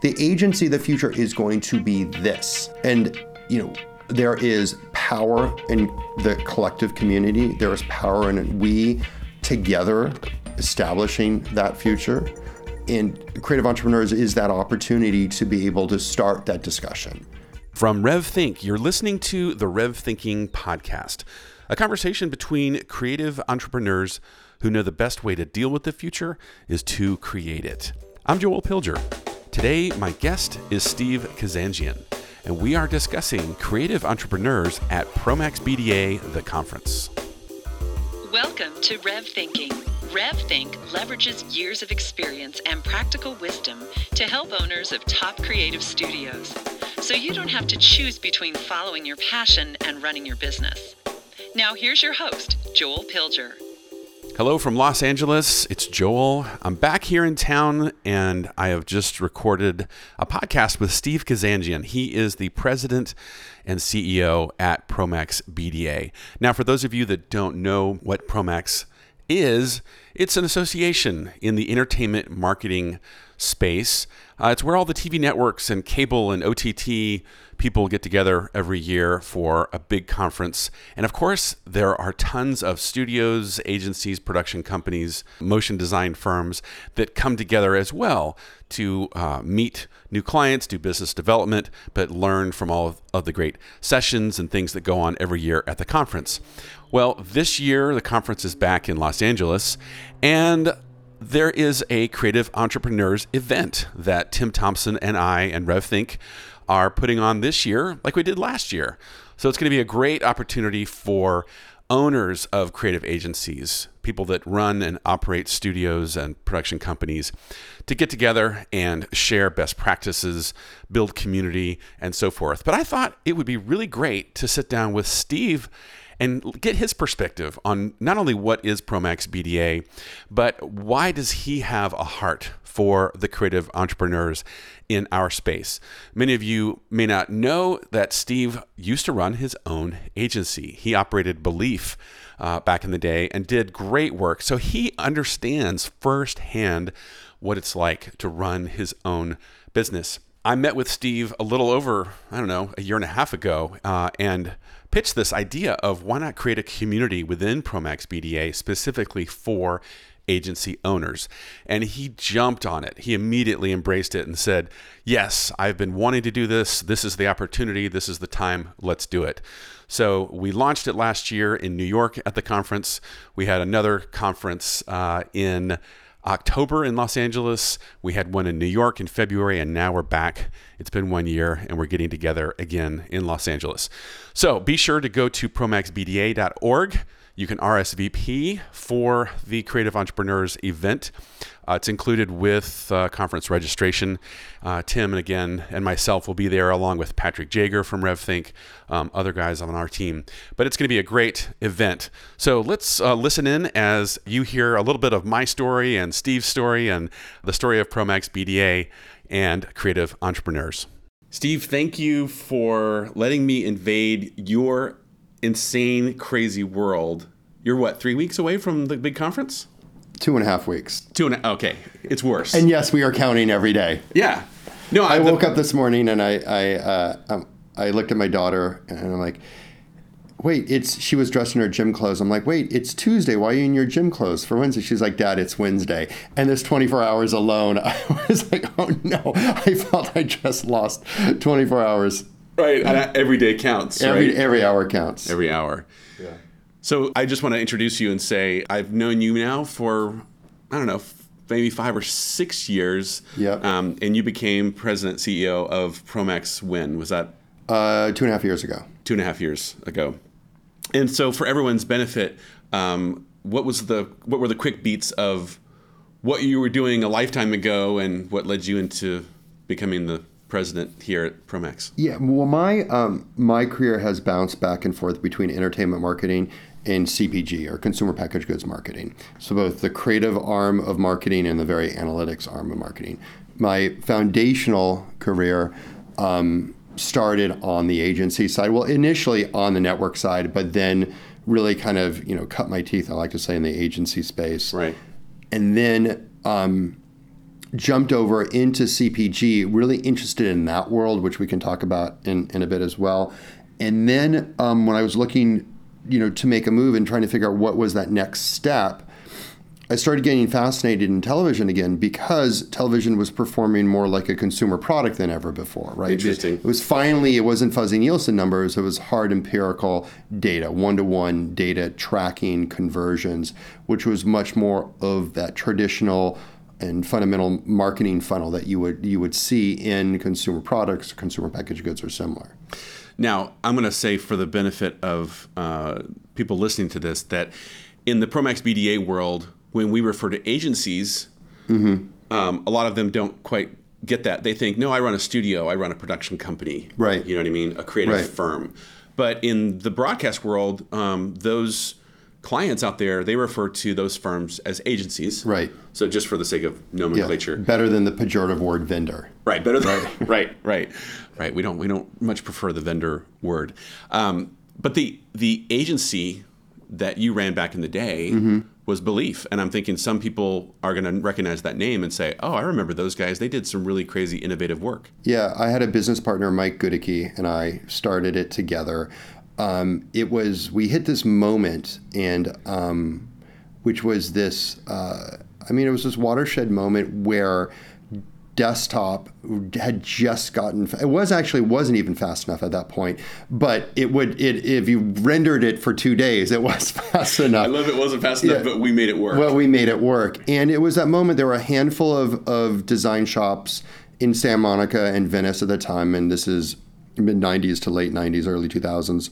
the agency of the future is going to be this. And, you know, there is power in the collective community, there is power in we together establishing that future. And creative entrepreneurs is that opportunity to be able to start that discussion. From RevThink, you're listening to the Rev Thinking podcast, a conversation between creative entrepreneurs who know the best way to deal with the future is to create it. I'm Joel Pilger. Today, my guest is Steve Kazanjian, and we are discussing creative entrepreneurs at Promax BDA, the conference. Welcome to Rev Thinking. RevThink leverages years of experience and practical wisdom to help owners of top creative studios. So you don't have to choose between following your passion and running your business. Now, here's your host, Joel Pilger. Hello from Los Angeles. It's Joel. I'm back here in town and I have just recorded a podcast with Steve Kazanjian. He is the president and CEO at Promax BDA. Now, for those of you that don't know what Promax is, it's an association in the entertainment marketing space. Uh, it's where all the TV networks and cable and OTT people get together every year for a big conference. And of course, there are tons of studios, agencies, production companies, motion design firms that come together as well to uh, meet new clients, do business development, but learn from all of the great sessions and things that go on every year at the conference. Well, this year, the conference is back in Los Angeles, and there is a creative entrepreneurs event that Tim Thompson and I and RevThink are putting on this year, like we did last year. So it's going to be a great opportunity for owners of creative agencies, people that run and operate studios and production companies, to get together and share best practices, build community, and so forth. But I thought it would be really great to sit down with Steve and get his perspective on not only what is Promax BDA, but why does he have a heart for the creative entrepreneurs in our space. Many of you may not know that Steve used to run his own agency. He operated Belief uh, back in the day and did great work. So he understands firsthand what it's like to run his own business. I met with Steve a little over, I don't know, a year and a half ago, uh, and pitched this idea of why not create a community within Promax BDA specifically for agency owners. And he jumped on it. He immediately embraced it and said, Yes, I've been wanting to do this. This is the opportunity. This is the time. Let's do it. So we launched it last year in New York at the conference. We had another conference uh, in October in Los Angeles. We had one in New York in February, and now we're back. It's been one year, and we're getting together again in Los Angeles. So be sure to go to promaxbda.org. You can RSVP for the Creative Entrepreneurs event. Uh, it's included with uh, conference registration. Uh, Tim and again and myself will be there along with Patrick Jager from RevThink, um, other guys on our team. But it's going to be a great event. So let's uh, listen in as you hear a little bit of my story and Steve's story and the story of Promax BDA and creative entrepreneurs. Steve, thank you for letting me invade your insane, crazy world. You're what, three weeks away from the big conference? Two and a half weeks. Two and a, okay, it's worse. And yes, we are counting every day. Yeah. No, I, I woke the, up this morning and I I uh, um, I looked at my daughter and I'm like, wait, it's she was dressed in her gym clothes. I'm like, wait, it's Tuesday. Why are you in your gym clothes for Wednesday? She's like, Dad, it's Wednesday. And this 24 hours alone, I was like, oh no, I felt I just lost 24 hours Right. And every day counts. Every right? every hour counts. Every hour. Yeah. So I just want to introduce you and say I've known you now for I don't know maybe five or six years. Yeah. Um, and you became president CEO of Promax when was that? Uh, two and a half years ago. Two and a half years ago. And so for everyone's benefit, um, what was the what were the quick beats of what you were doing a lifetime ago and what led you into becoming the president here at Promax? Yeah, well, my um, my career has bounced back and forth between entertainment marketing and CPG or consumer packaged goods marketing. So both the creative arm of marketing and the very analytics arm of marketing. My foundational career um, started on the agency side. Well, initially on the network side, but then really kind of you know cut my teeth. I like to say in the agency space. Right. And then um, jumped over into CPG, really interested in that world, which we can talk about in, in a bit as well. And then um, when I was looking, you know, to make a move and trying to figure out what was that next step, I started getting fascinated in television again because television was performing more like a consumer product than ever before, right? Interesting. It, it was finally, it wasn't fuzzy Nielsen numbers, it was hard empirical data, one to one data tracking conversions, which was much more of that traditional and fundamental marketing funnel that you would you would see in consumer products, consumer packaged goods, or similar. Now, I'm going to say for the benefit of uh, people listening to this that in the Promax BDA world, when we refer to agencies, Mm-hmm. um, a lot of them don't quite get that. They think, no, I run a studio, I run a production company. Right. You know what I mean? A creative Right. firm. But in the broadcast world, um, those clients out there, they refer to those firms as agencies. Right. So just for the sake of Yeah, nomenclature. better than the pejorative word vendor. Right, better than right, right, right. We don't we don't much prefer the vendor word, um, but the the agency that you ran back in the day Mm-hmm. Was Belief, and I'm thinking some people are going to recognize that name and say, "Oh, I remember those guys. They did some really crazy, innovative work." Yeah, I had a business partner, Mike Goedecke, and I started it together. Um, it was we hit this moment, and um, which was this. Uh, I mean, it was this watershed moment where desktop had just gotten. It was actually wasn't even fast enough at that point, but it would. It if you rendered it for two days, it was fast enough. I love it wasn't fast enough, Yeah. but we made it work. Well, we made it work. And it was that moment, there were a handful of, of design shops in Santa Monica and Venice at the time, and this is mid 90s to late 90s, early 2000s,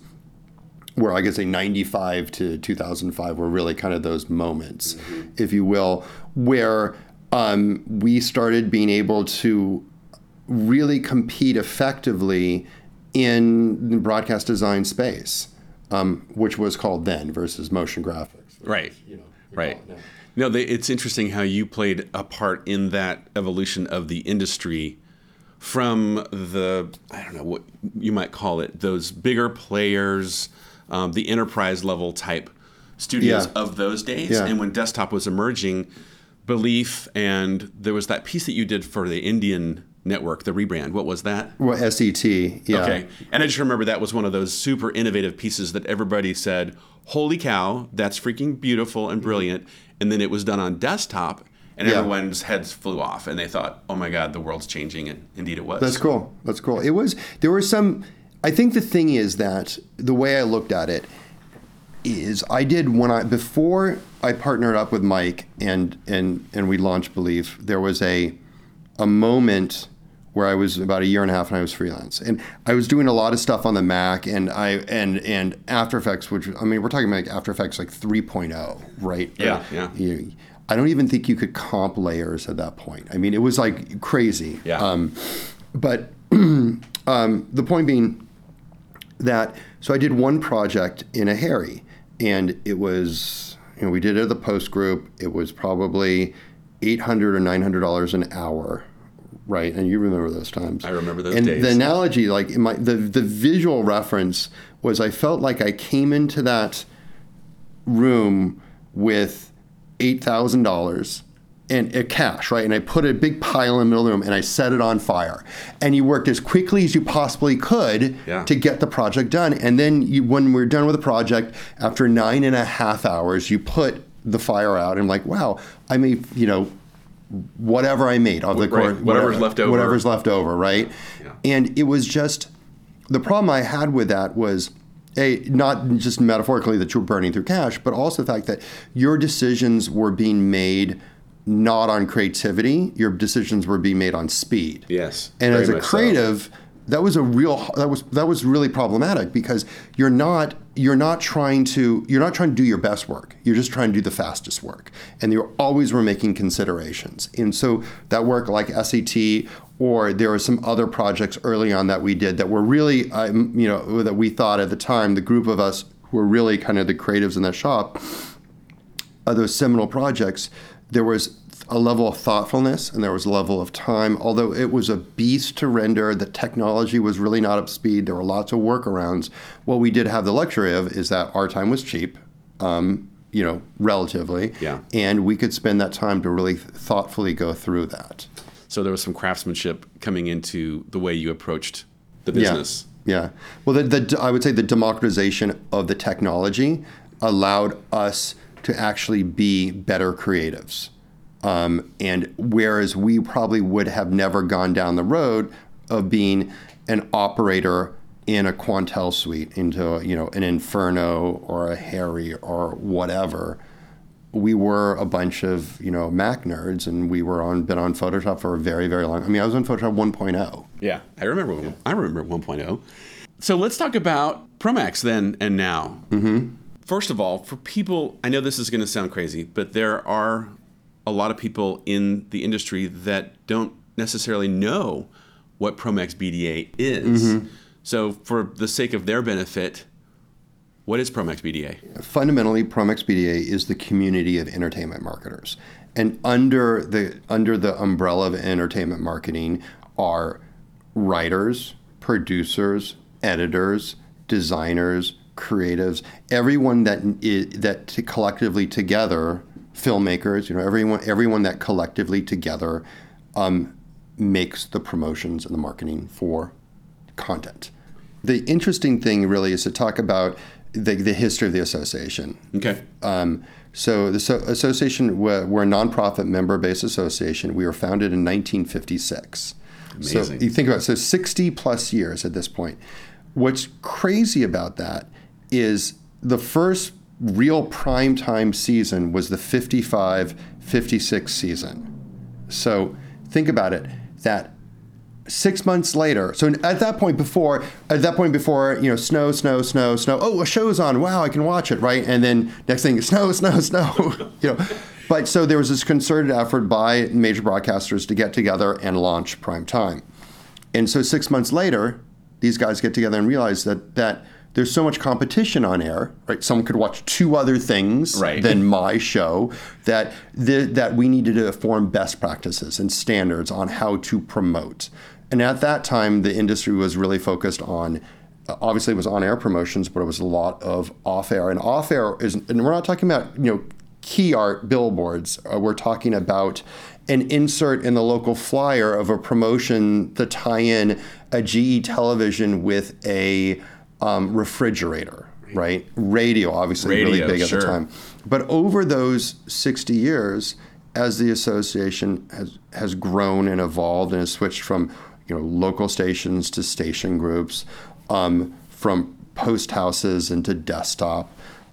where I guess say 95 to 2005 were really kind of those moments, mm-hmm. if you will, where um, we started being able to really compete effectively in the broadcast design space, um, which was called then versus motion graphics. right, You know, right. No, they, it's interesting how you played a part in that evolution of the industry from the I don't know what you might call it those bigger players, um, the enterprise level type studios Yeah. of those days, Yeah. and when desktop was emerging, Belief and there was that piece that you did for the Indian network, the rebrand. What was that? Well, SET, yeah. Okay. And I just remember that was one of those super innovative pieces that everybody said, holy cow, that's freaking beautiful and brilliant. And then it was done on desktop, and Yeah. everyone's heads flew off, and they thought, oh my God, the world's changing. And indeed it was. That's cool. That's cool. It was, there were some, I think the thing is that the way I looked at it is I did when I, before I partnered up with Mike and, and, and we launched Belief, there was a, a moment where I was about a year and a half and I was freelance. And I was doing a lot of stuff on the Mac and I and and After Effects, which I mean we're talking about like After Effects like 3.0, right? Yeah, yeah. You, I don't even think you could comp layers at that point. I mean, it was like crazy. Yeah. Um, but um, the point being that so I did one project in a Harry, and it was you know we did it at the post group. It was probably eight hundred or nine hundred dollars an hour, right? And you remember those times. I remember those and days. the analogy, like in my the the visual reference was, I felt like I came into that room with eight thousand dollars and uh, cash, right? And I put a big pile in the middle of the room and I set it on fire. And you worked as quickly as you possibly could Yeah. to get the project done. And then you, when we're done with the project, after nine and a half hours, you put the fire out and like, wow, I made, you know, whatever I made of the Right, core- whatever's left over. Whatever's left over, right? Yeah. And it was just the problem I had with that was a not just metaphorically that you were burning through cash, but also the fact that your decisions were being made not on creativity. Your decisions were being made on speed. Yes, And as a much so. creative, that was a real that was that was really problematic because you're not you're not trying to you're not trying to do your best work. You're just trying to do the fastest work, and you always were making considerations. And so that work like SET or there were some other projects early on that we did that were really um, you know that we thought at the time the group of us who were really kind of the creatives in that shop of those seminal projects, there was a level of thoughtfulness and there was a level of time. Although it was a beast to render, the technology was really not up speed. There were lots of workarounds. What we did have the luxury of is that our time was cheap, um, you know, relatively. Yeah. And we could spend that time to really thoughtfully go through that. So there was some craftsmanship coming into the way you approached the Yeah. business. Yeah. Well, the, the, I would say the democratization of the technology allowed us to actually be better creatives. Um, and whereas we probably would have never gone down the road of being an operator in a Quantel suite into you know an Inferno or a Harry or whatever, we were a bunch of you know Mac nerds, and we were on been on Photoshop for a very very long. I mean, I was on Photoshop oh. 1.0. Yeah, I remember. one- I remember 1.0. So let's talk about Promax then and now. Mm-hmm. First of all, for people, I know this is going to sound crazy, but there are a lot of people in the industry that don't necessarily know what Promax BDA is. Mm-hmm. So, for the sake of their benefit, what is Promax BDA? fundamentally Promax BDA is the community of entertainment marketers. And under the under the umbrella of entertainment marketing are writers, producers, editors, designers, creatives, everyone that that collectively together, filmmakers, you know, everyone everyone that collectively together um, makes the promotions and the marketing for content. The interesting thing really is to talk about the, the history of the association. Okay. Um, so the so- association, we're, we're a nonprofit member-based association. We were founded in 1956. So Amazing. you think about it, so 60 plus years at this point. What's crazy about that is the first real prime time season was the 55-56 season. So think about it. That six months later. So at that point before, at that point before, you know, snow, snow, snow, snow. Oh, a show's on. Wow, I can watch it, right? And then next thing, snow, snow, snow. you know, but so there was this concerted effort by major broadcasters to get together and launch prime time. And so six months later, these guys get together and realize that that there's so much competition on air, right? Someone could watch two other things Right. than my show that the, that we needed to form best practices and standards on how to promote. And at that time, the industry was really focused on. uh, Obviously, it was on-air promotions, but it was a lot of off-air. And off-air is, and we're not talking about you know key art billboards. Uh, we're talking about an insert in the local flyer of a promotion to tie in a GE television with a um, refrigerator, right? Radio, obviously, Radio, really big at sure. the time. But over those 60 years, as the association has, has grown and evolved and has switched from you know local stations to station groups, um, from post houses into desktop,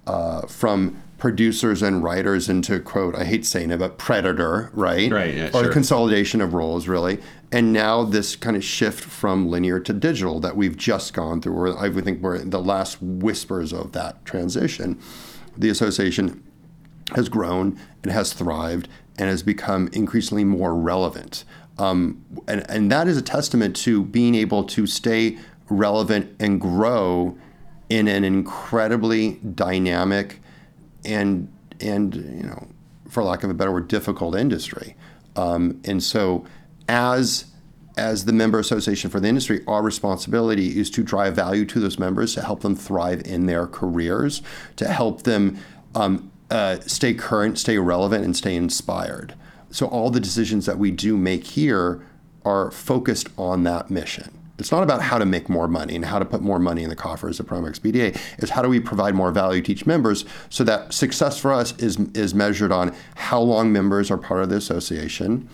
uh, from producers and writers into quote I hate saying it but predator right Right, yeah, or sure. consolidation of roles really and now this kind of shift from linear to digital that we've just gone through or I think we're in the last whispers of that transition the association has grown and has thrived and has become increasingly more relevant. Um, and, and that is a testament to being able to stay relevant and grow in an incredibly dynamic and, and you know, for lack of a better word, difficult industry. Um, and so as as the member association for the industry, our responsibility is to drive value to those members to help them thrive in their careers, to help them um, uh, stay current, stay relevant, and stay inspired. So all the decisions that we do make here are focused on that mission. It's not about how to make more money and how to put more money in the coffers of Promax BDA. It's how do we provide more value to each members so that success for us is is measured on how long members are part of the association,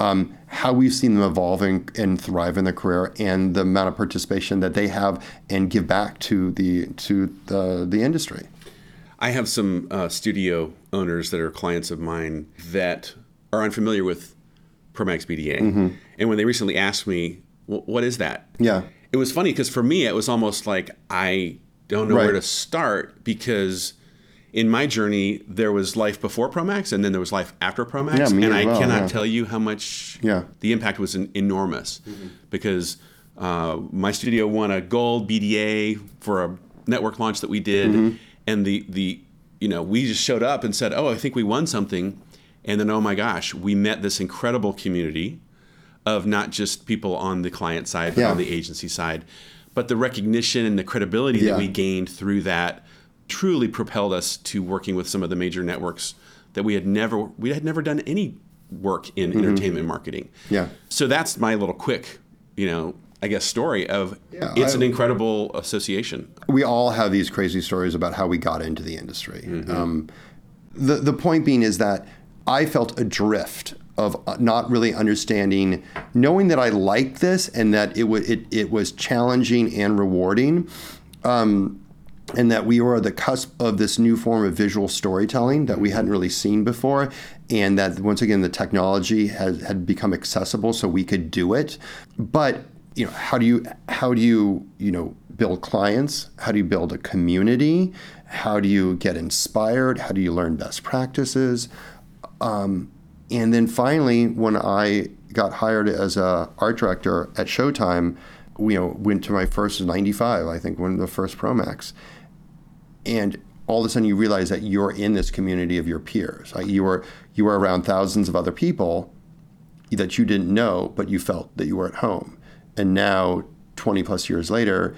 um, how we've seen them evolve and, and thrive in their career, and the amount of participation that they have and give back to the to the the industry. I have some uh, studio owners that are clients of mine that are unfamiliar with Promax BDA. Mm-hmm. And when they recently asked me, what is that? Yeah. It was funny because for me, it was almost like I don't know Right. where to start because in my journey, there was life before Promax and then there was life after Promax. Yeah, me and as I well, cannot yeah. tell you how much Yeah. the impact was en- enormous because uh, my studio won a gold BDA for a network launch that we did. Mm-hmm. And the, the, you know, we just showed up and said, oh, I think we won something. And then, oh my gosh, we met this incredible community of not just people on the client side, but Yeah. on the agency side. But the recognition and the credibility Yeah. that we gained through that truly propelled us to working with some of the major networks that we had never we had never done any work in entertainment marketing. Mm-hmm. Yeah. So that's my little quick, you know, I guess story of Yeah, it's I- an incredible association. we all have these crazy stories about how we got into the industry. Mm-hmm. Um, the the point being is that I felt adrift of uh, not really understanding, knowing that I liked this and that it was it, it was challenging and rewarding. Um, and that we were at the cusp of this new form of visual storytelling that we hadn't really seen before, and that once again the technology has had become accessible so we could do it. But you know, how do you how do you you know build clients? How do you build a community? How do you get inspired? How do you learn best practices? Um, and then finally, when I got hired as a art director at Showtime, you know, went to my first 95, I think, one of the first Promax. And all of a sudden you realize that you're in this community of your peers. Like you were you were around thousands of other people that you didn't know, but you felt that you were at home. And now, 20 plus years later,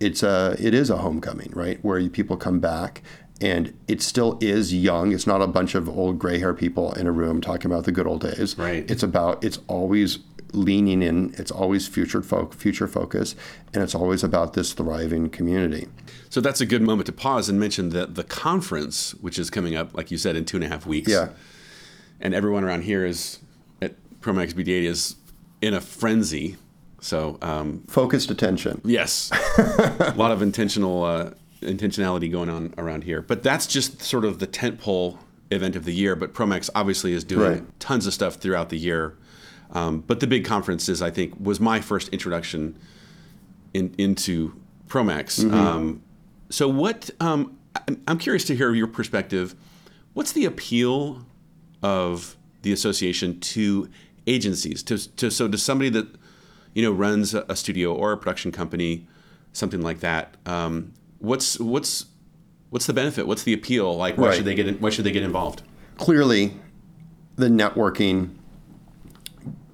it's a it is a homecoming, right? Where you, people come back, and it still is young. It's not a bunch of old gray hair people in a room talking about the good old days. Right. It's about it's always leaning in. It's always future folk future focus, and it's always about this thriving community. So that's a good moment to pause and mention that the conference, which is coming up, like you said, in two and a half weeks. Yeah. And everyone around here is at Promax BDA is in a frenzy. So um, Focused attention. yes, a lot of intentional uh, intentionality going on around here. But that's just sort of the tentpole event of the year. But Promax obviously is doing Right. tons of stuff throughout the year. Um, but the big conferences, I think, was my first introduction in, into Promax. Mm-hmm. Um, so, what um, I'm- curious to hear your perspective. What's the appeal of the association to agencies? To, to so to somebody that you know runs a, a studio or a production company, something like that. Um, what's what's what's the benefit? What's the appeal? Like, why Right. should they get in, why should they get involved? clearly the networking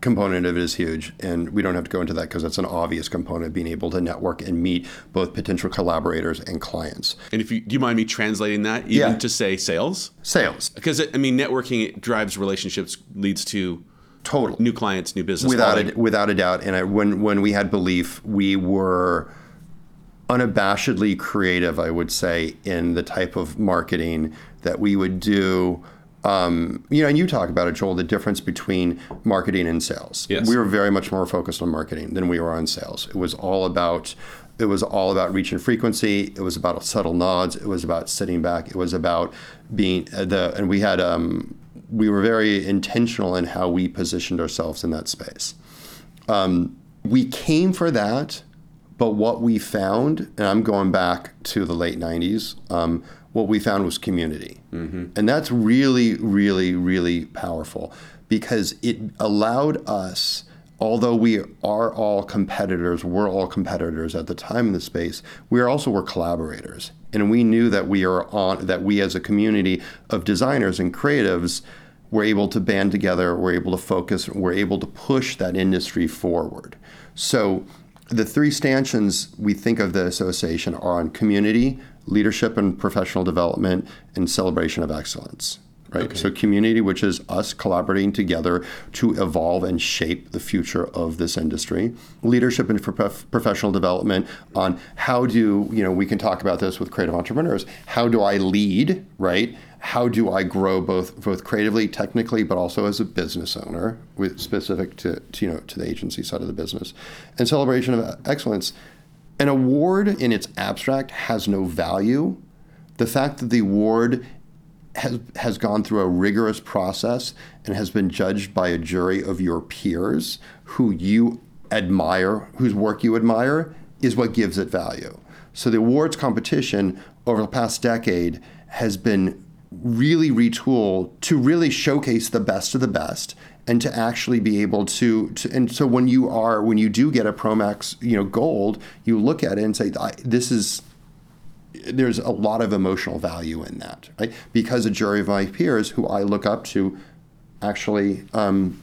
component of it is huge and we don't have to go into that because that's an obvious component being able to network and meet both potential collaborators and clients And if you do you mind me translating that even Yeah. to say sales? sales Because I mean, networking drives relationships, leads to total new clients, new business. without a, without a doubt and I, when when we had belief we were unabashedly creative i would say in the type of marketing that we would do um, you know and you talk about it joel the difference between marketing and sales. Yes. we were very much more focused on marketing than we were on sales. It was all about it was all about reach and frequency. It was about subtle nods. It was about sitting back. It was about being uh, the and we had um, we were very intentional in how we positioned ourselves in that space. Um, we came for that, but what we found, and I'm going back to the late 90s, um, what we found was community. Mm-hmm. And that's really, really, really powerful because it allowed us, although we are all competitors, we're all competitors at the time in the space, we are also were collaborators. And we knew that we are on, that we as a community of designers and creatives we're able to band together, we're able to focus, we're able to push that industry forward. So the three stanchions we think of the association are on community, leadership and professional development, and celebration of excellence. Right. So community, which is us collaborating together to evolve and shape the future of this industry. Leadership and prof- professional development on how do you know we can talk about this with creative entrepreneurs. How do I lead? Right. How do I grow both both creatively, technically, but also as a business owner, with specific to, to you know to the agency side of the business, and celebration of excellence. An award in its abstract has no value. The fact that the award has, has gone through a rigorous process and has been judged by a jury of your peers who you admire, whose work you admire, is what gives it value. So the awards competition over the past decade has been really retooled to really showcase the best of the best and to actually be able to, to and so when you are when you do get a Promax you know gold you look at it and say "I- this is there's a lot of emotional value in that, right? Because a jury of my peers who I look up to actually, um,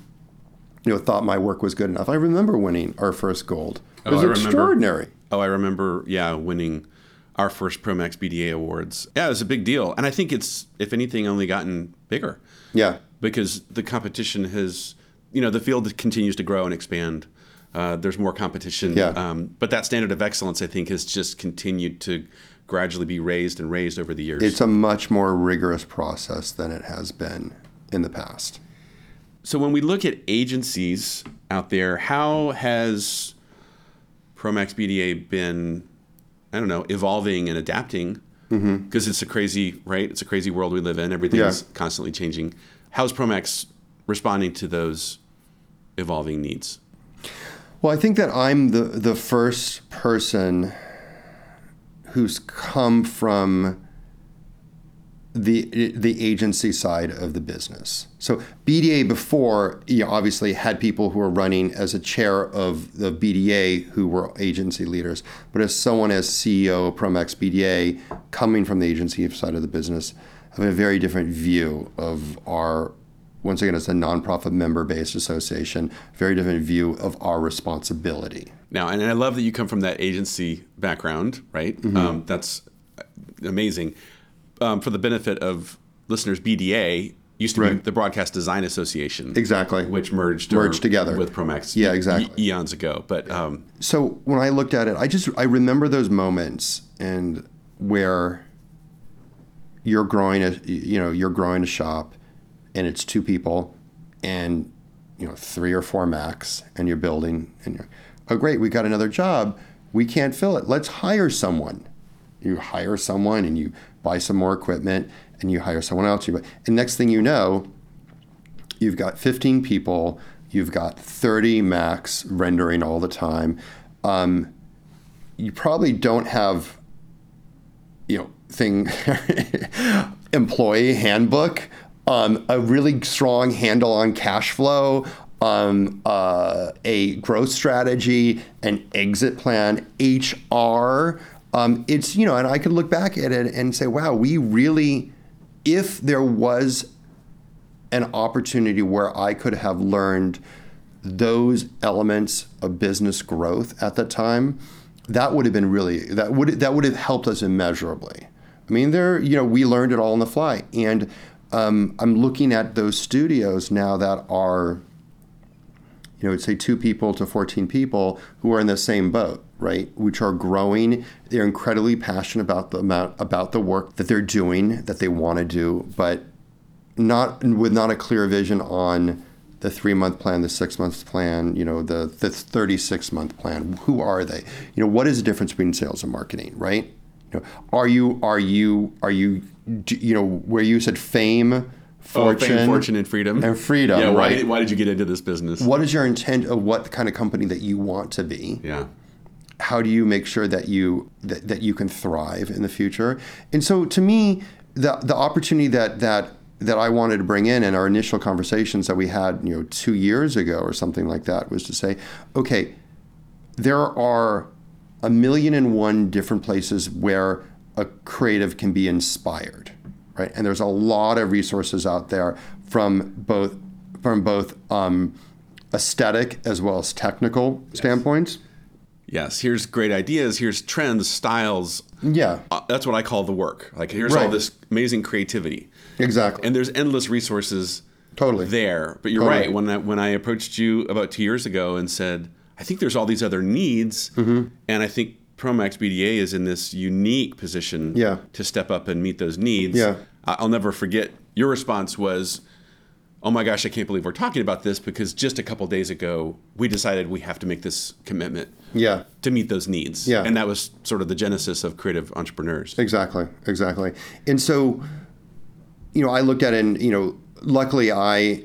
you know, thought my work was good enough. I remember winning our first gold. It Oh, was I remember. extraordinary. Oh, I remember, yeah, winning our first Promax BDA awards. Yeah, it was a big deal. And I think it's, if anything, only gotten bigger. Yeah. Because the competition has, you know, the field continues to grow and expand. Uh, there's more competition. Yeah. Um, but that standard of excellence, I think, has just continued to gradually be raised and raised over the years. It's a much more rigorous process than it has been in the past. So when we look at agencies out there, how has Promax BDA been, I don't know, evolving and adapting? Because it's a crazy, right? It's a crazy world we live in. Everything's Yeah. constantly changing. How's Promax responding to those evolving needs? Well, I think that I'm the the first person who's come from the the agency side of the business. So BDA before, you know, obviously had people who were running as a chair of the BDA who were agency leaders, but as someone as CEO of Promax BDA coming from the agency side of the business, have a very different view of our once again, it's a nonprofit member-based association. Very different view of our responsibility. Now, and I love that you come from that agency background, right? Mm-hmm. Um, that's amazing. Um, for the benefit of listeners, BDA used to be the Broadcast Design Association. Exactly. Which merged Merged together. with Promax. Yeah, exactly. e- eons ago, but um, So when I looked at it, I just I remember those moments and where you're growing a you know you're growing a shop, and it's two people, and you know three or four max, and you're building, and you're oh great we got another job, we can't fill it, let's hire someone. You hire someone and you buy some more equipment, and you hire someone else. You buy, and next thing you know, you've got 15 people, you've got 30 max rendering all the time. Um, you probably don't have, you know, thing employee handbook, um, a really strong handle on cash flow, um, uh, a growth strategy, an exit plan, HR. Um, it's you know, and I could look back at it and say, wow, we really, if there was an opportunity where I could have learned those elements of business growth at the time, that would have been really that would that would have helped us immeasurably. I mean, there you know we learned it all on the fly, and um, I'm looking at those studios now that are, you know, I'd say two people to 14 people who are in the same boat, right? Which are growing. They're incredibly passionate about the amount about the work that they're doing that they want to do, but not with not a clear vision on the three month plan, the six month plan, you know, the the 36 month plan. Who are they? You know, what is the difference between sales and marketing, right? You know, are you are you are you you know where you said fame, fortune, oh, fame, fortune, and freedom. and freedom, Yeah. Why, right? did, why did you get into this business? What is your intent of what kind of company that you want to be? Yeah. how do you make sure that you that, that you can thrive in the future and so to me the the opportunity that that that I wanted to bring in in our initial conversations that we had you know 2 years ago or something like that was to say okay there are a million and one different places where a creative can be inspired right and there's a lot of resources out there from both from both um, aesthetic as well as technical standpoints Yes. Here's great ideas. Here's trends, styles. yeah Uh, that's what I call the work. Like here's all this amazing creativity, Exactly. and there's endless resources Totally. there. But you're Totally. right. When I, when I approached you about two years ago and said, I think there's all these other needs, Mm-hmm. and I think Promax BDA is in this unique position Yeah. to step up and meet those needs. Yeah. I'll never forget your response was, "Oh my gosh, I can't believe we're talking about this because just a couple days ago we decided we have to make this commitment yeah. to meet those needs." Yeah. and that was sort of the genesis of creative entrepreneurs. Exactly. Exactly. And so, you know, I looked at it and, you know, luckily I,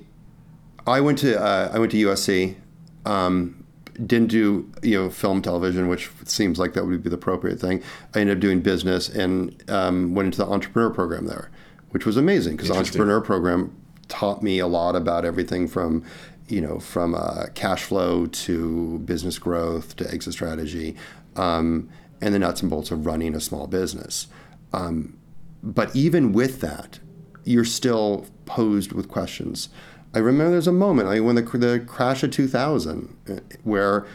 I went to, uh, I went to USC, um, didn't do, you know, film television, which seems like that would be the appropriate thing. I ended up doing business and um, went into the entrepreneur program there, which was amazing because the entrepreneur program taught me a lot about everything from, you know, from uh, cash flow to business growth to exit strategy, um, and the nuts and bolts of running a small business. Um, but even with that, you're still posed with questions. I remember there's a moment, mean, when the, the crash of 2000, uh, where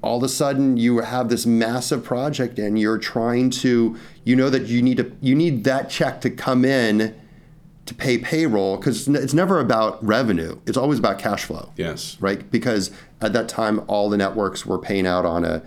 all of a sudden you have this massive project and you're trying to, you know that you need to, you need that check to come in to pay payroll because it's never about revenue. It's always about cash flow. Yes. Right? Because at that time, all the networks were paying out on a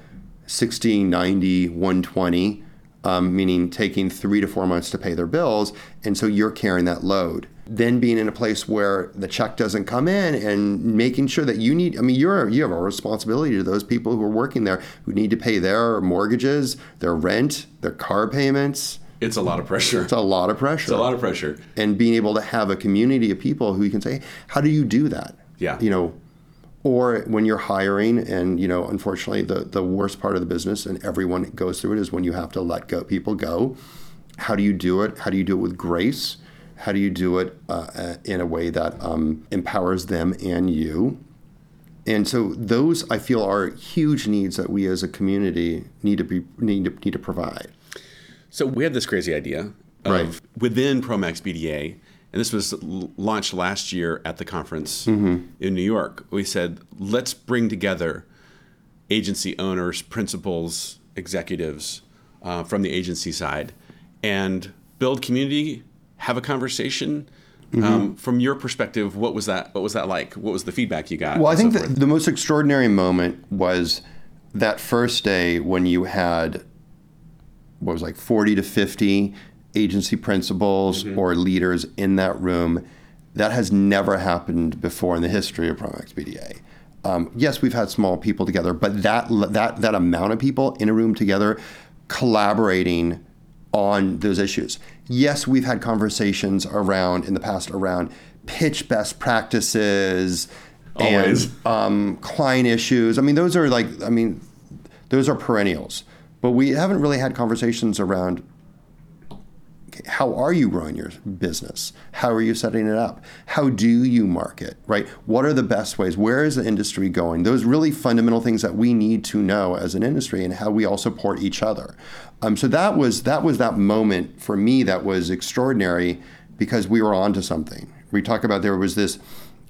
60, 90, 120, um, meaning taking three to four months to pay their bills. And so you're carrying that load. Then being in a place where the check doesn't come in and making sure that you need, I mean, you're, you have a responsibility to those people who are working there who need to pay their mortgages, their rent, their car payments. It's a lot of pressure. It's a lot of pressure. It's a lot of pressure. And being able to have a community of people who you can say, how do you do that? Yeah. You know, or when you're hiring and you know unfortunately the, the worst part of the business and everyone goes through it is when you have to let go people go how do you do it how do you do it with grace how do you do it uh, in a way that um, empowers them and you and so those i feel are huge needs that we as a community need to be need to, need to provide so we had this crazy idea of Right. within Promax BDA, and this was launched last year at the conference in New York. We said, let's bring together agency owners, principals, executives uh, from the agency side, and build community, have a conversation. Um, from your perspective, what was that? What was that like? What was the feedback you got? Well, I think so forth? the most extraordinary moment was that first day when you had what was like 40 to 50 agency principals or leaders in that room. That has never happened before in the history of Promax BDA. Um, yes, we've had small people together, but that that that amount of people in a room together, collaborating on those issues. Yes, we've had conversations around in the past around pitch best practices Always. and um, client issues. I mean, those are like, I mean, those are perennials. But we haven't really had conversations around how are you growing your business? How are you setting it up? How do you market, right? What are the best ways? Where is the industry going? Those really fundamental things that we need to know as an industry and how we all support each other. Um, so that was that was that moment for me that was extraordinary because we were onto something. We talk about there was this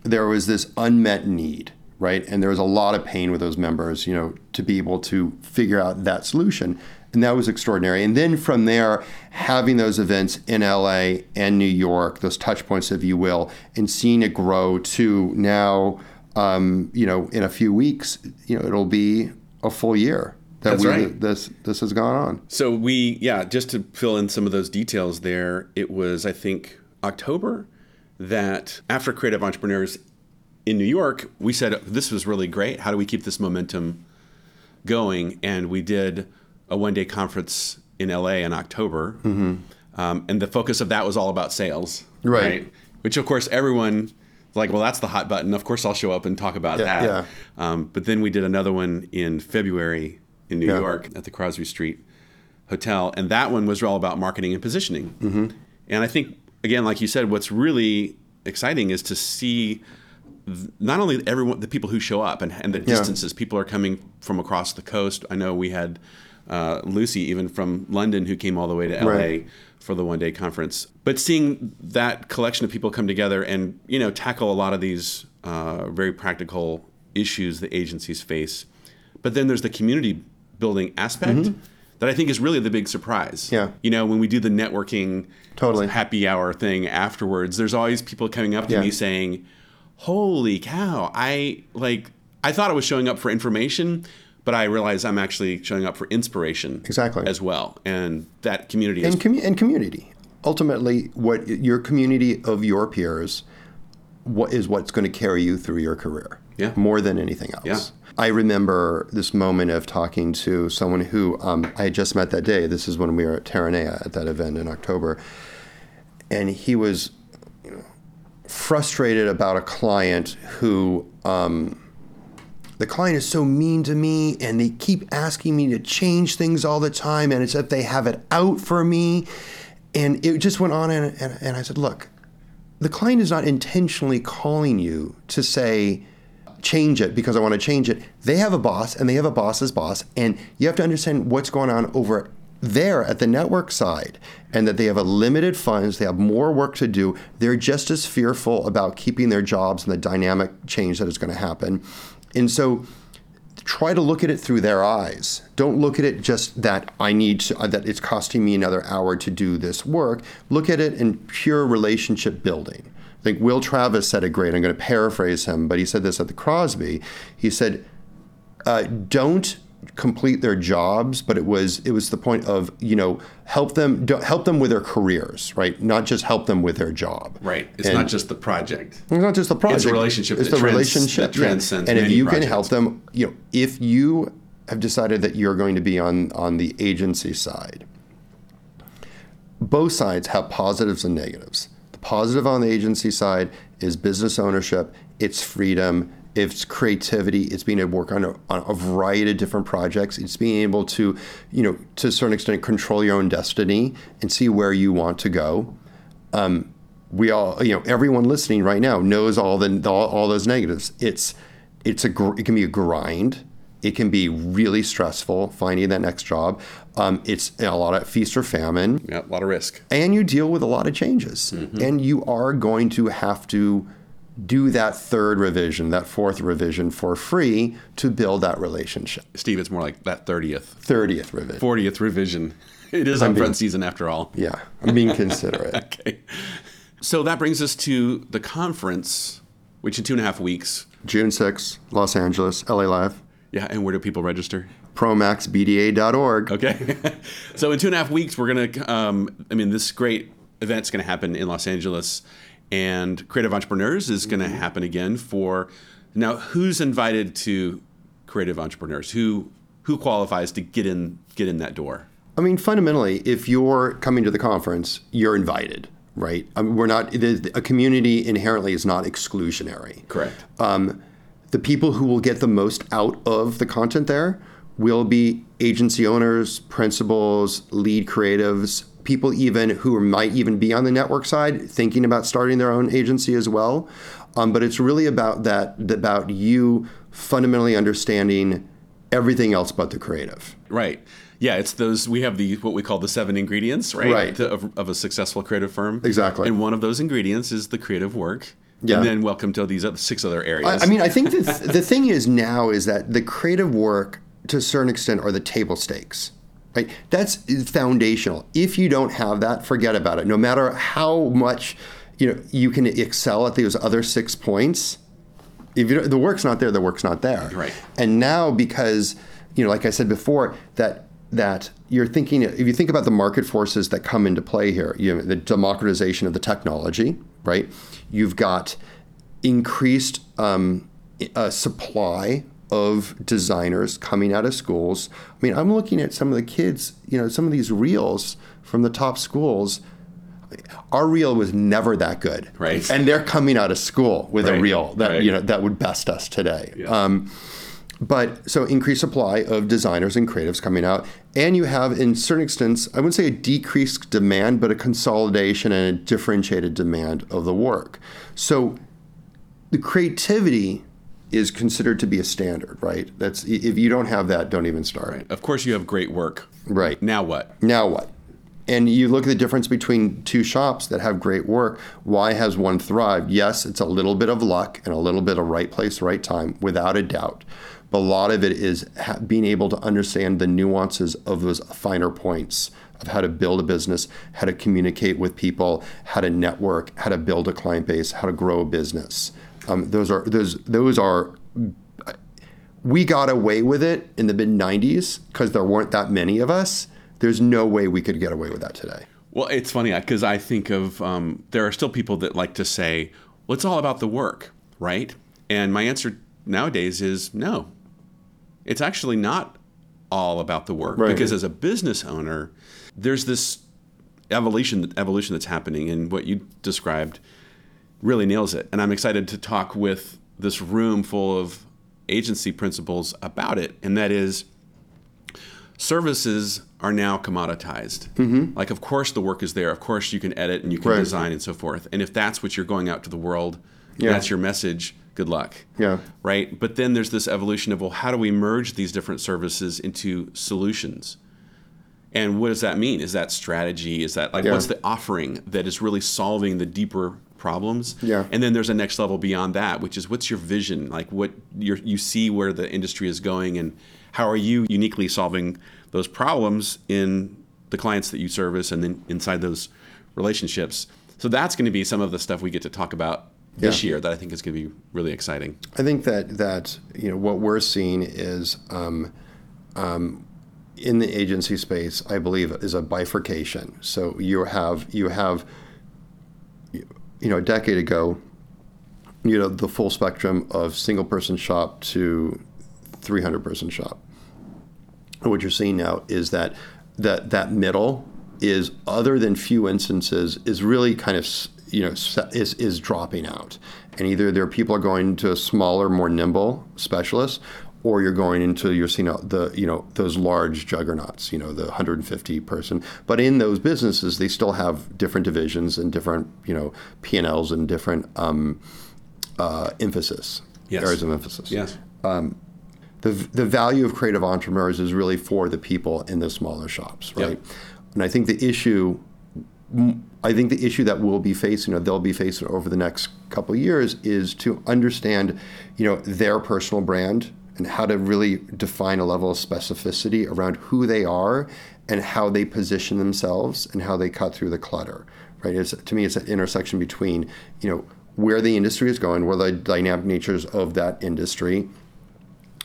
there was this unmet need, right? And there was a lot of pain with those members, you know, to be able to figure out that solution. And that was extraordinary. And then from there, having those events in LA and New York, those touch points, if you will, and seeing it grow to now, um, you know, in a few weeks, you know, it'll be a full year that That's we, right. this this has gone on. So we, yeah, just to fill in some of those details there, it was, I think, October that after Creative Entrepreneurs in New York, we said, this was really great. How do we keep this momentum going? And we did a one day conference in LA in October. Um, and the focus of that was all about sales. Right. Which, of course, everyone. Like, well, that's the hot button. Of course, I'll show up and talk about Yeah, that. yeah. Um, but then we did another one in February in New Yeah. York at the Crosby Street Hotel, and that one was all about marketing and positioning. Mm-hmm. And I think, again, like you said, what's really exciting is to see th- not only everyone, the people who show up, and, and the distances. People are coming from across the coast. I know we had uh, Lucy, even from London, who came all the way to LA Right. for the one day conference. But seeing that collection of people come together and you know tackle a lot of these uh, very practical issues that agencies face, but then there's the community building aspect that I think is really the big surprise. Mm-hmm. Yeah. you know when we do the networking Totally. happy hour thing afterwards, there's always people coming up to Yeah. me saying, "Holy cow! I like I thought I was showing up for information." But I realize I'm actually showing up for inspiration Exactly. as well, and that community is and, commu- and community. Ultimately, what your community of your peers, what is what's going to carry you through your career, Yeah. more than anything else. Yeah. I remember this moment of talking to someone who um, I had just met that day. This is when we were at Terranea at that event in October, and he was you know, frustrated about a client who. Um, the client is so mean to me and they keep asking me to change things all the time and it's if they have it out for me. And it just went on and, and, and i said look the client is not intentionally calling you to say change it because i want to change it. They have a boss and they have a boss's boss and you have to understand what's going on over there at the network side and that they have a limited funds they have more work to do. They're just as fearful about keeping their jobs and the dynamic change that is going to happen and so try to look at it through their eyes. Don't look at it just that I need to, uh, that it's costing me another hour to do this work. Look at it in pure relationship building. I think Will Travis said it great. I'm going to paraphrase him, but he said this at the Crosby. He said, uh, "Don't complete their jobs, but it was it was the point of you know help them help them with their careers, right? Not just help them with their job. Right. It's And- not just the project. it's not just the project. It's a relationship It's the trans- relationship transcends And if you can help them, you know, if you have decided that you're going to be on on the agency side, both sides have positives and negatives. The positive on the agency side is business ownership, it's freedom, it's creativity, it's being able to work on a, on a variety of different projects, it's being able to, you know, to a certain extent control your own destiny and see where you want to go. We all you know everyone listening right now knows all the all, all those negatives. It's it's a gr- it can be a grind. It can be really stressful finding that next job. Um, it's a lot of feast or famine. Yeah, a lot of risk. and you deal with a lot of changes. And you are going to have to do that third revision that fourth revision for free to build that relationship Steve, it's more like that 30th, 30th revision 40th revision. It is on front season after all. yeah i'm being considerate Okay. So that brings us to the conference, which in two and a half weeks. june 6th los angeles la live Yeah, and where do people register? promaxbda.org Okay. so in two and a half weeks, we're going to, um, I mean, this great event's going to happen in Los Angeles, and Creative Entrepreneurs is going to mm-hmm. happen again for. Now, who's invited to Creative Entrepreneurs? Who who qualifies to get in get in that door? I mean, fundamentally, if you're coming to the conference, you're invited, right? I mean, we're not. the- A community inherently is not exclusionary. Correct. Um, the people who will get the most out of the content there will be agency owners, principals, lead creatives, people even who might even be on the network side thinking about starting their own agency as well. Um, but it's really about that, about you fundamentally understanding everything else but the creative. Right. Yeah, it's those. We have the what we call the seven ingredients, right? Right. to- of, of a successful creative firm. Exactly. And one of those ingredients is the creative work. Yeah. And then welcome to these other six other areas. I, I mean, I think the, the thing is now is that the creative work, to a certain extent, are the table stakes. Right? That's foundational. If you don't have that, forget about it. No matter how much you know you can excel at those other six points, if you, the work's not there, the work's not there. Right. And now because you know, like I said before, that that you're thinking if you think about the market forces that come into play here, you know, the democratization of the technology, right? You've got increased um, uh, supply of designers coming out of schools. I mean, I'm looking at some of the kids, you know, some of these reels from the top schools. Our reel was never that good, Right. And they're coming out of school with a reel that right. you know that would best us today. Yeah. Um, but so increased supply of designers and creatives coming out, and you have, in certain extents, I wouldn't say a decreased demand, but a consolidation and a differentiated demand of the work. So the creativity is considered to be a standard, right? That's if you don't have that, don't even start. of course, you have great work. Right. Now what? Now what? And you look at the difference between two shops that have great work. Why has one thrived? Yes, it's a little bit of luck and a little bit of right place, right time, without a doubt. But a lot of it is ha- being able to understand the nuances of those finer points of how to build a business, how to communicate with people, how to network, how to build a client base, how to grow a business. Um, those are those those are we got away with it in the mid 90s because there weren't that many of us. There's no way we could get away with that today. Well, it's funny because I think of um, there are still people that like to say, "Well, it's all about the work," right? And my answer nowadays is no. It's actually not all about the work Right. because as a business owner, there's this evolution evolution that's happening, and what you described really nails it. And I'm excited to talk with this room full of agency principals about it, and that is services are now commoditized. Mm-hmm. Like, of course, the work is there. Of course, you can edit and you can Right. design and so forth. And if that's what you're going out to the world, Yeah. that's your message. Good luck. Yeah. Right. But then there's this evolution of well, how do we merge these different services into solutions? And what does that mean? Is that strategy? Is that like Yeah. what's the offering that is really solving the deeper problems. Yeah. And then there's a next level beyond that, which is what's your vision? Like what you you see where the industry is going, and how are you uniquely solving those problems in the clients that you service, and then inside those relationships. So that's going to be some of the stuff we get to talk about this Yeah. year that I think is going to be really exciting. I think that that you know what we're seeing is um, um, in the agency space. I believe is a bifurcation. So you have you have you know a decade ago, you know the full spectrum of single person shop to 300 person shop. And what you're seeing now is that that that middle is other than few instances is really kind of you know is is dropping out and either their people are going to smaller more nimble specialists or you're going into you're seeing the you know those large juggernauts you know the 150 person but in those businesses they still have different divisions and different you know p&l's and different um, uh, emphasis Yes. areas of emphasis Yes. the, the value of creative entrepreneurs is really for the people in the smaller shops, right? Yep. And I think the issue, I think the issue that we'll be facing, or they'll be facing over the next couple of years, is to understand, you know, their personal brand and how to really define a level of specificity around who they are and how they position themselves and how they cut through the clutter, right? It's, to me, it's an intersection between, you know, where the industry is going, where the dynamic natures of that industry,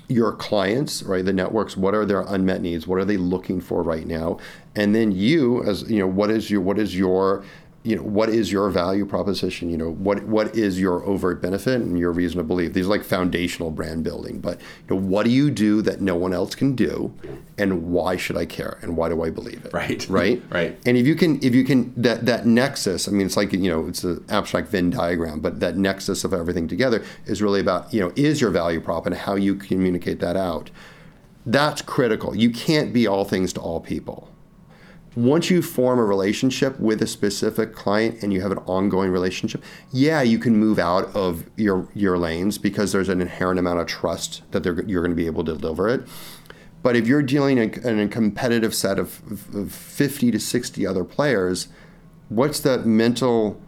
your clients, right, the networks, what are their unmet needs? What are they looking for right now? And then you, as you know, what is your what is your you know what is your value proposition? You know what what is your overt benefit and your reason to believe? These are like foundational brand building. But you know, what do you do that no one else can do, and why should I care? And why do I believe it? Right. Right. Right. And if you can, if you can, that that nexus. I mean, it's like you know, it's an abstract Venn diagram, but that nexus of everything together is really about you know, is your value prop and how you communicate that out. That's critical. You can't be all things to all people. Once you form a relationship with a specific client and you have an ongoing relationship, yeah, you can move out of your your lanes because there's an inherent amount of trust that they're, you're going to be able to deliver it. But if you're dealing in, a competitive set of, of 50 to 60 other players, what's the mental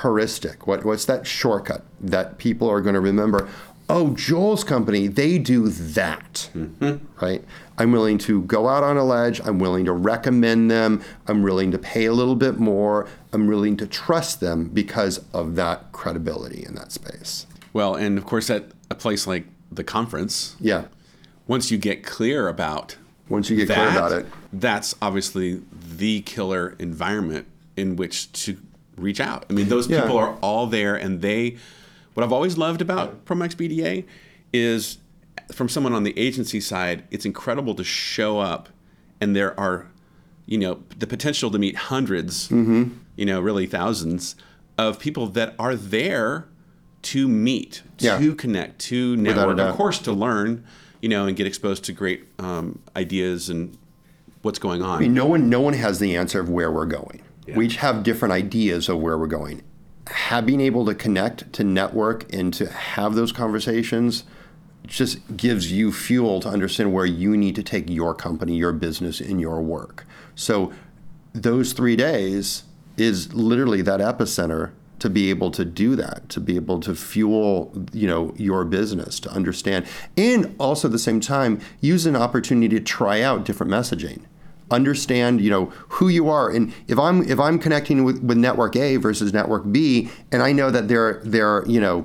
heuristic? What, what's that shortcut that people are going to remember? Oh, Joel's company, they do that, mm-hmm. right? I'm willing to go out on a ledge. I'm willing to recommend them. I'm willing to pay a little bit more. I'm willing to trust them because of that credibility in that space. Well, and of course, at a place like the conference, Yeah. once you get clear about Once you get that, clear about it. that's obviously the killer environment in which to reach out. I mean, those Yeah. people are all there, and they. What I've always loved about Promax BDA is, from someone on the agency side, it's incredible to show up, and there are, you know, the potential to meet 100s Mm-hmm. you know, really thousands of people that are there to meet, Yeah. to connect, to network, of course, to learn, you know, and get exposed to great um, ideas and what's going on. I mean, no one, no one has the answer of where we're going. We each have different ideas of where we're going. Have, being able to connect, to network, and to have those conversations just gives you fuel to understand where you need to take your company, your business, and your work. So, those three days is literally that epicenter to be able to do that, to be able to fuel, you know, your business, to understand, and also at the same time use an opportunity to try out different messaging understand you know who you are and if i'm if i'm connecting with, with network a versus network b and i know that they're they're you know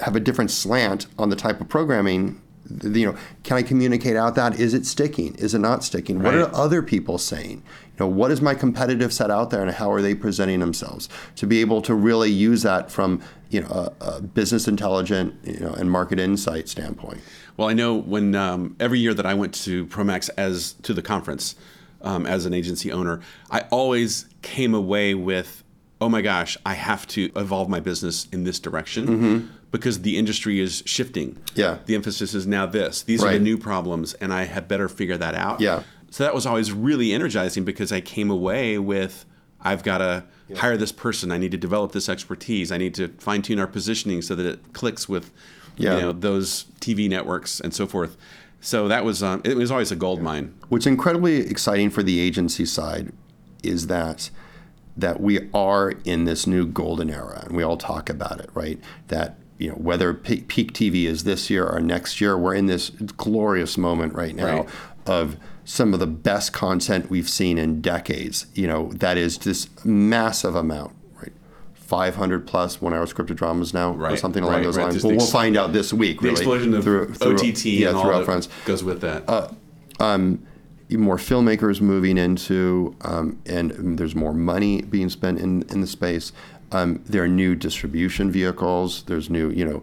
have a different slant on the type of programming you know can i communicate out that? Is it sticking? Is it not sticking? What are other people saying? You know what is my competitive set out there and how are they presenting themselves? To be able to really use that from you know a, a business intelligent you know and market insight standpoint. Well, I know when um, every year that I went to Promax as to the conference um, as an agency owner, I always came away with, oh my gosh, I have to evolve my business in this direction because the industry is shifting. Yeah. the emphasis is now this. These are the new problems, and I had better figure that out. Yeah. So that was always really energizing because I came away with, I've got to hire this person. I need to develop this expertise. I need to fine tune our positioning so that it clicks with, Yeah. you know, those TV networks and so forth. So that was um, it was always a gold mine. What's incredibly exciting for the agency side is that that we are in this new golden era, and we all talk about it, right? That you know whether peak, peak TV is this year or next year, we're in this glorious moment right now Right. of some of the best content we've seen in decades. You know that is this massive amount, right? 500 plus one-hour scripted dramas now, or something along right, those lines. Just But we'll ex- find out this week. The really, explosion of through- through- OTT yeah, and all throughout France goes with that. more filmmakers moving into, um, and there's more money being spent in, in the space. Um, there are new distribution vehicles. There's new, you know,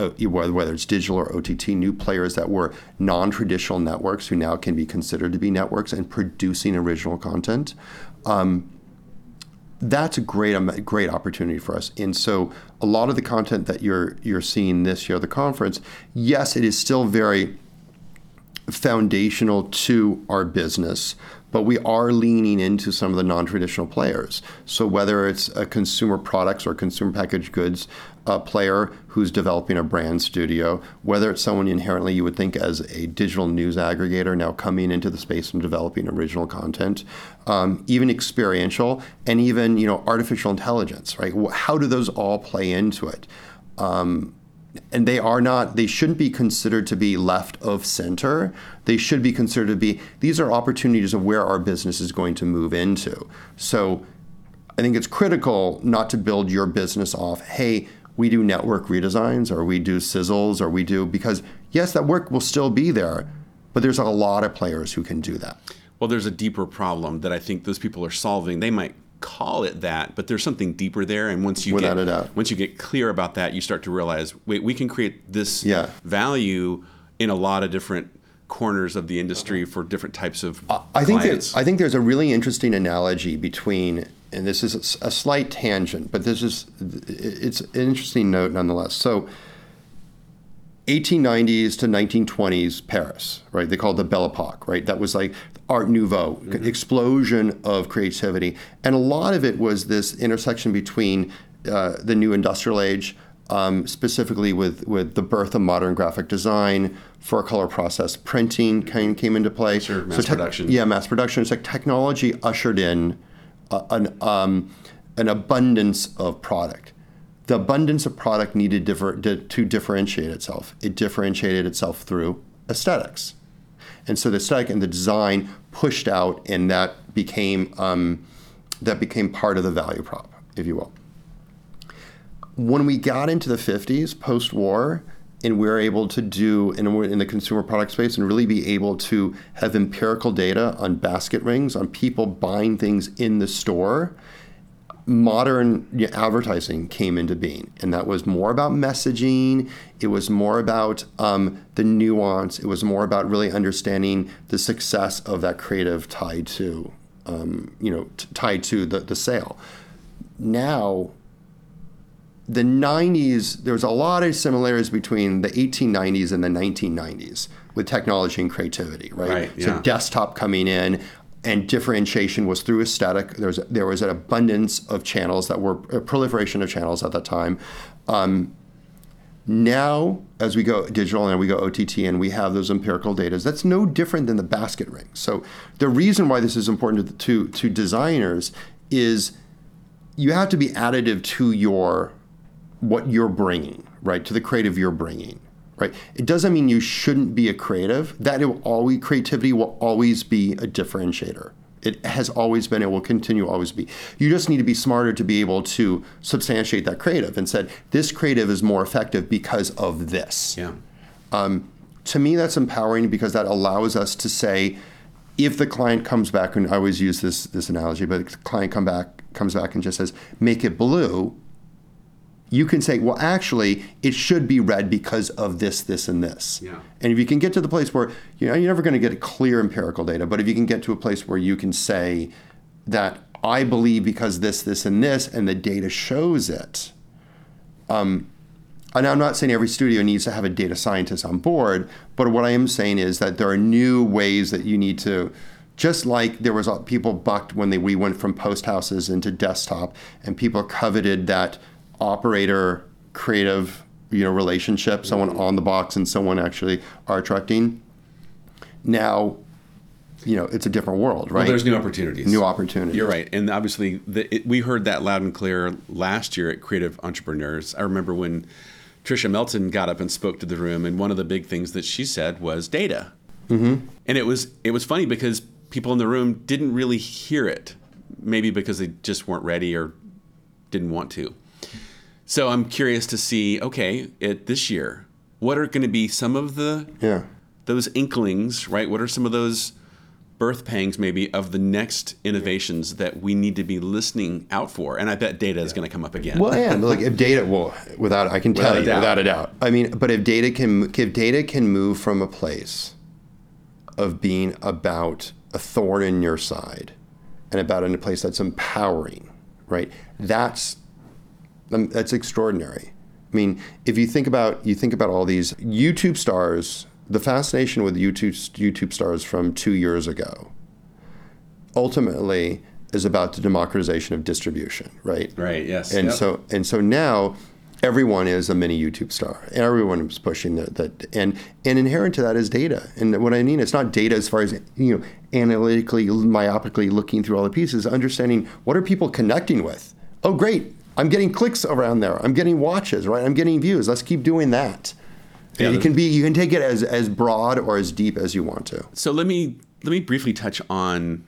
uh, uh, whether, it's digital or OTT, new players that were non-traditional networks who now can be considered to be networks and producing original content. Um, that's a great um, great opportunity for us. And so a lot of the content that you're you're seeing this year at the conference, yes, it is still very foundational to our business, but we are leaning into some of the non-traditional players. So whether it's a consumer products or consumer packaged goods uh, player who's developing a brand studio, whether it's someone inherently you would think as a digital news aggregator now coming into the space and developing original content, um, even experiential, and even you know artificial intelligence, right? How do those all play into it? Um, and they are not they shouldn't be considered to be left of center. They should be considered to be these are opportunities of where our business is going to move into. So i think it's critical not to build your business off hey we do network redesigns or we do sizzles or we do because yes that work will still be there but there's a lot of players who can do that. Well, there's a deeper problem that I think those people are solving. They might call it that, but there's something deeper there. And once you Without get once you get clear about that, you start to realize, wait, we can create this Yeah. value in a lot of different corners of the industry for different types of I think that, I think there's a really interesting analogy between, and this is a slight tangent, but this is it's an interesting note nonetheless. So, 1890s to 1920s Paris, right? They called it the Belle Epoque, right? That was like Art Nouveau, explosion of creativity, and a lot of it was this intersection between uh, the new industrial age, um, specifically with with the birth of modern graphic design, for color process printing came, came into play. Sure, mass tech- production. Yeah, mass production. It's like technology ushered in a, an um, an abundance of product. The abundance of product needed differ, di- to differentiate itself. It differentiated itself through aesthetics, and so the aesthetic and the design pushed out, and that became um, that became part of the value prop, if you will. When we got into the 50s post-war and we were able to do we're in the consumer product space and really be able to have empirical data on basket rings on people buying things in the store modern you know, advertising came into being and that was more about messaging. It was more about um, the nuance. It was more about really understanding the success of that creative tied to um, you know t- tied to the, the sale. Now the 90s, there was a lot of similarities between the 1890s and the 1990s with technology and creativity, right? Right, So desktop coming in and differentiation was through aesthetic. There was, there was an abundance of channels that were, a proliferation of channels at that time. Um, now, as we go digital and we go OTT and we have those empirical data, that's no different than the basket ring. So the reason why this is important to, to, to designers is you have to be additive to your what you're bringing, right? To the creative you're bringing, right? It doesn't mean you shouldn't be a creative. That it will always creativity will always be a differentiator. It has always been. It will continue always be. You just need to be smarter to be able to substantiate that creative and said this creative is more effective because of this yeah. Um, to me that's empowering because that allows us to say if the client comes back and I always use this this analogy but the client come back comes back and just says make it blue you can say well actually it should be red because of this this and this Yeah. and if you can get to the place where you know you're never going to get clear empirical data but if you can get to a place where you can say that I believe because this this and this and the data shows it Um, and I'm not saying every studio needs to have a data scientist on board, but what I am saying is that there are new ways that you need to, just like there was people bucked when they, we went from post houses into desktop, and people coveted that operator creative you know relationship, someone on the box and someone actually art directing. Now you know, it's a different world, right? Well, there's new opportunities. New opportunities. You're right, and obviously, the, it, we heard that loud and clear last year at Creative Entrepreneurs. I remember when Trisha Melton got up and spoke to the room, and one of the big things that she said was data. Mm-hmm. And it was it was funny because people in the room didn't really hear it, maybe because they just weren't ready or didn't want to. So I'm curious to see, okay, it, this year, what are going to be some of the Yeah. those inklings, right? What are some of those birth pangs, maybe, of the next innovations that we need to be listening out for? And I bet data is going to come up again. Well, and like if data, well, without I can tell Without you doubt. without a doubt. I mean, but if data can if data can move from a place of being about a thorn in your side and about in a place that's empowering, right? That's um, that's extraordinary. I mean, if you think about you think about all these YouTube stars, the fascination with YouTube YouTube stars from two years ago, ultimately is about the democratization of distribution, right? right, yes. And Yep. so and so now everyone is a mini YouTube star. Everyone is pushing that, that and and inherent to that is data. And what I mean, it's not data as far as you know analytically, myopically looking through all the pieces, understanding what are people connecting with. Oh, great! I'm getting clicks around there. I'm getting watches, right? I'm getting views. Let's keep doing that. Yeah, it can be you can take it as as broad or as deep as you want to. So let me let me briefly touch on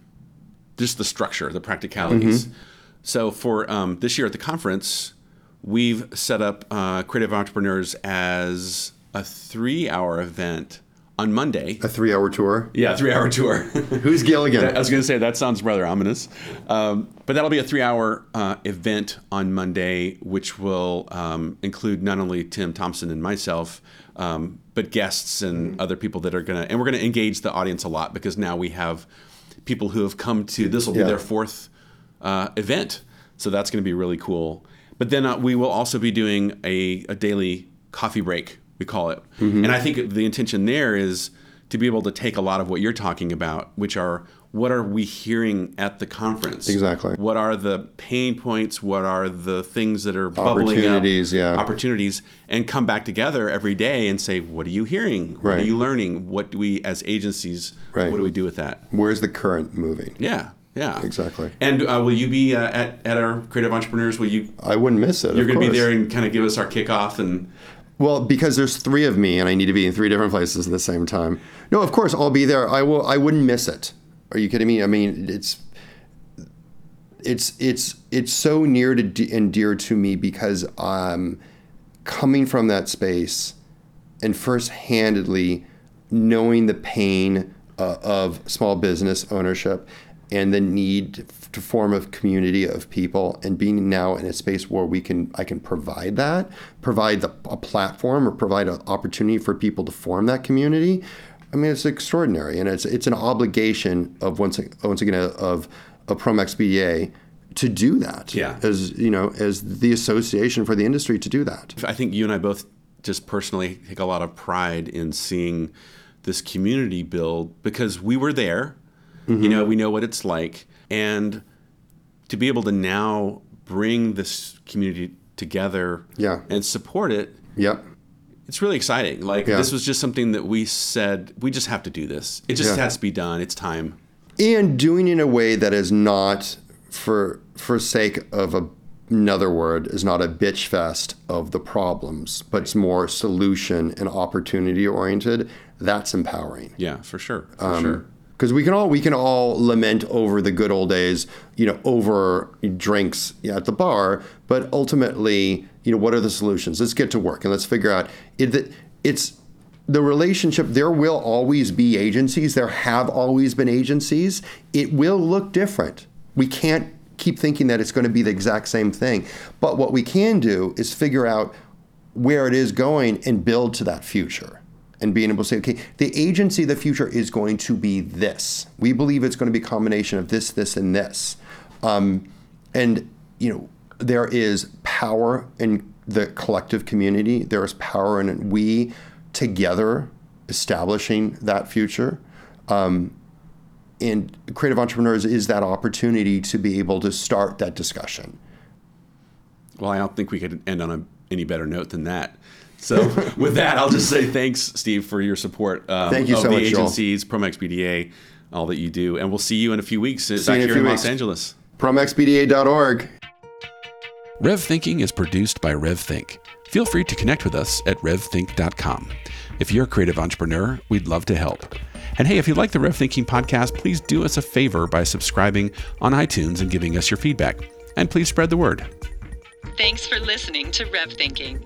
just the structure, the practicalities. Mm-hmm. So for um, this year at the conference, we've set up uh, Creative Entrepreneurs as a three-hour event on Monday. A three hour tour. Yeah, three-hour tour. Who's Gilligan? I was going to say that sounds rather ominous, um, but that'll be a three-hour uh, event on Monday, which will um, include not only Tim Thompson and myself, um, but guests and other people that are going to, and we're going to engage the audience a lot because now we have people who have come to. This will be Yeah. their fourth uh, event, so that's going to be really cool. But then uh, we will also be doing a, a daily coffee break, we call it. And I think the intention there is to be able to take a lot of what you're talking about, which are what are we hearing at the conference? Exactly. What are the pain points? What are the things that are bubbling Opportunities, up? yeah. Opportunities, and come back together every day and say, what are you hearing? What are you learning? What do we, as agencies, Right. what do we do with that? Where's the current moving? Yeah, yeah, Exactly. And uh, will you be uh, at at our creative entrepreneurs? Will you? I wouldn't miss it. You're going to be there and kind of give us our kickoff and. Well, because there's three of me and I need to be in three different places at the same time. No, of course I'll be there. I will. I wouldn't miss it. Are you kidding me? I mean, it's it's it's it's so near to de- and dear to me because I'm coming from that space and first-handedly knowing the pain uh, of small business ownership and the need to form a community of people and being now in a space where we can I can provide that provide the, a platform or provide an opportunity for people to form that community I mean it's extraordinary and it's it's an obligation of once once again of of Promax BDA to do that Yeah. as you know as the association for the industry to do that I think you and I both just personally take a lot of pride in seeing this community build because we were there. Mm-hmm. You know, we know what it's like. And to be able to now bring this community together Yeah. and support it, yep it's really exciting. Like, Yeah. this was just something that we said, we just have to do this. It just Yeah. has to be done. It's time. and doing it in a way that is not for for sake of a, another word is not a bitch fest of the problems but it's more solution and opportunity oriented that's empowering Yeah, for sure. For Um, sure. Because we can all we can all lament over the good old days, you know, over drinks at the bar, but ultimately, you know, what are the solutions? Let's get to work and let's figure out it. It's the relationship. There will always be agencies. There have always been agencies. It will look different. We can't keep thinking that it's going to be the exact same thing. But what we can do is figure out where it is going and build to that future and being able to say, okay, the agency of the future is going to be this. We believe it's going to be a combination of this, this, and this. Um, and, you know, there is power in the collective community, there is power in we together establishing that future. Um, and creative entrepreneurs is that opportunity to be able to start that discussion. Well, I don't think we could end on a, any better note than that. So, with that, I'll just say thanks, Steve, for your support um, Thank you of so the much, Joel. agencies, Promax BDA. all that you do. And we'll see you in a few weeks See back you in here few in weeks. Los Angeles. promaxbda.org. Rev Thinking is produced by RevThink. Feel free to connect with us at revthink.com. If you're a creative entrepreneur, we'd love to help. And hey, if you like the Rev Thinking podcast, please do us a favor by subscribing on iTunes and giving us your feedback. And please spread the word. Thanks for listening to Rev Thinking.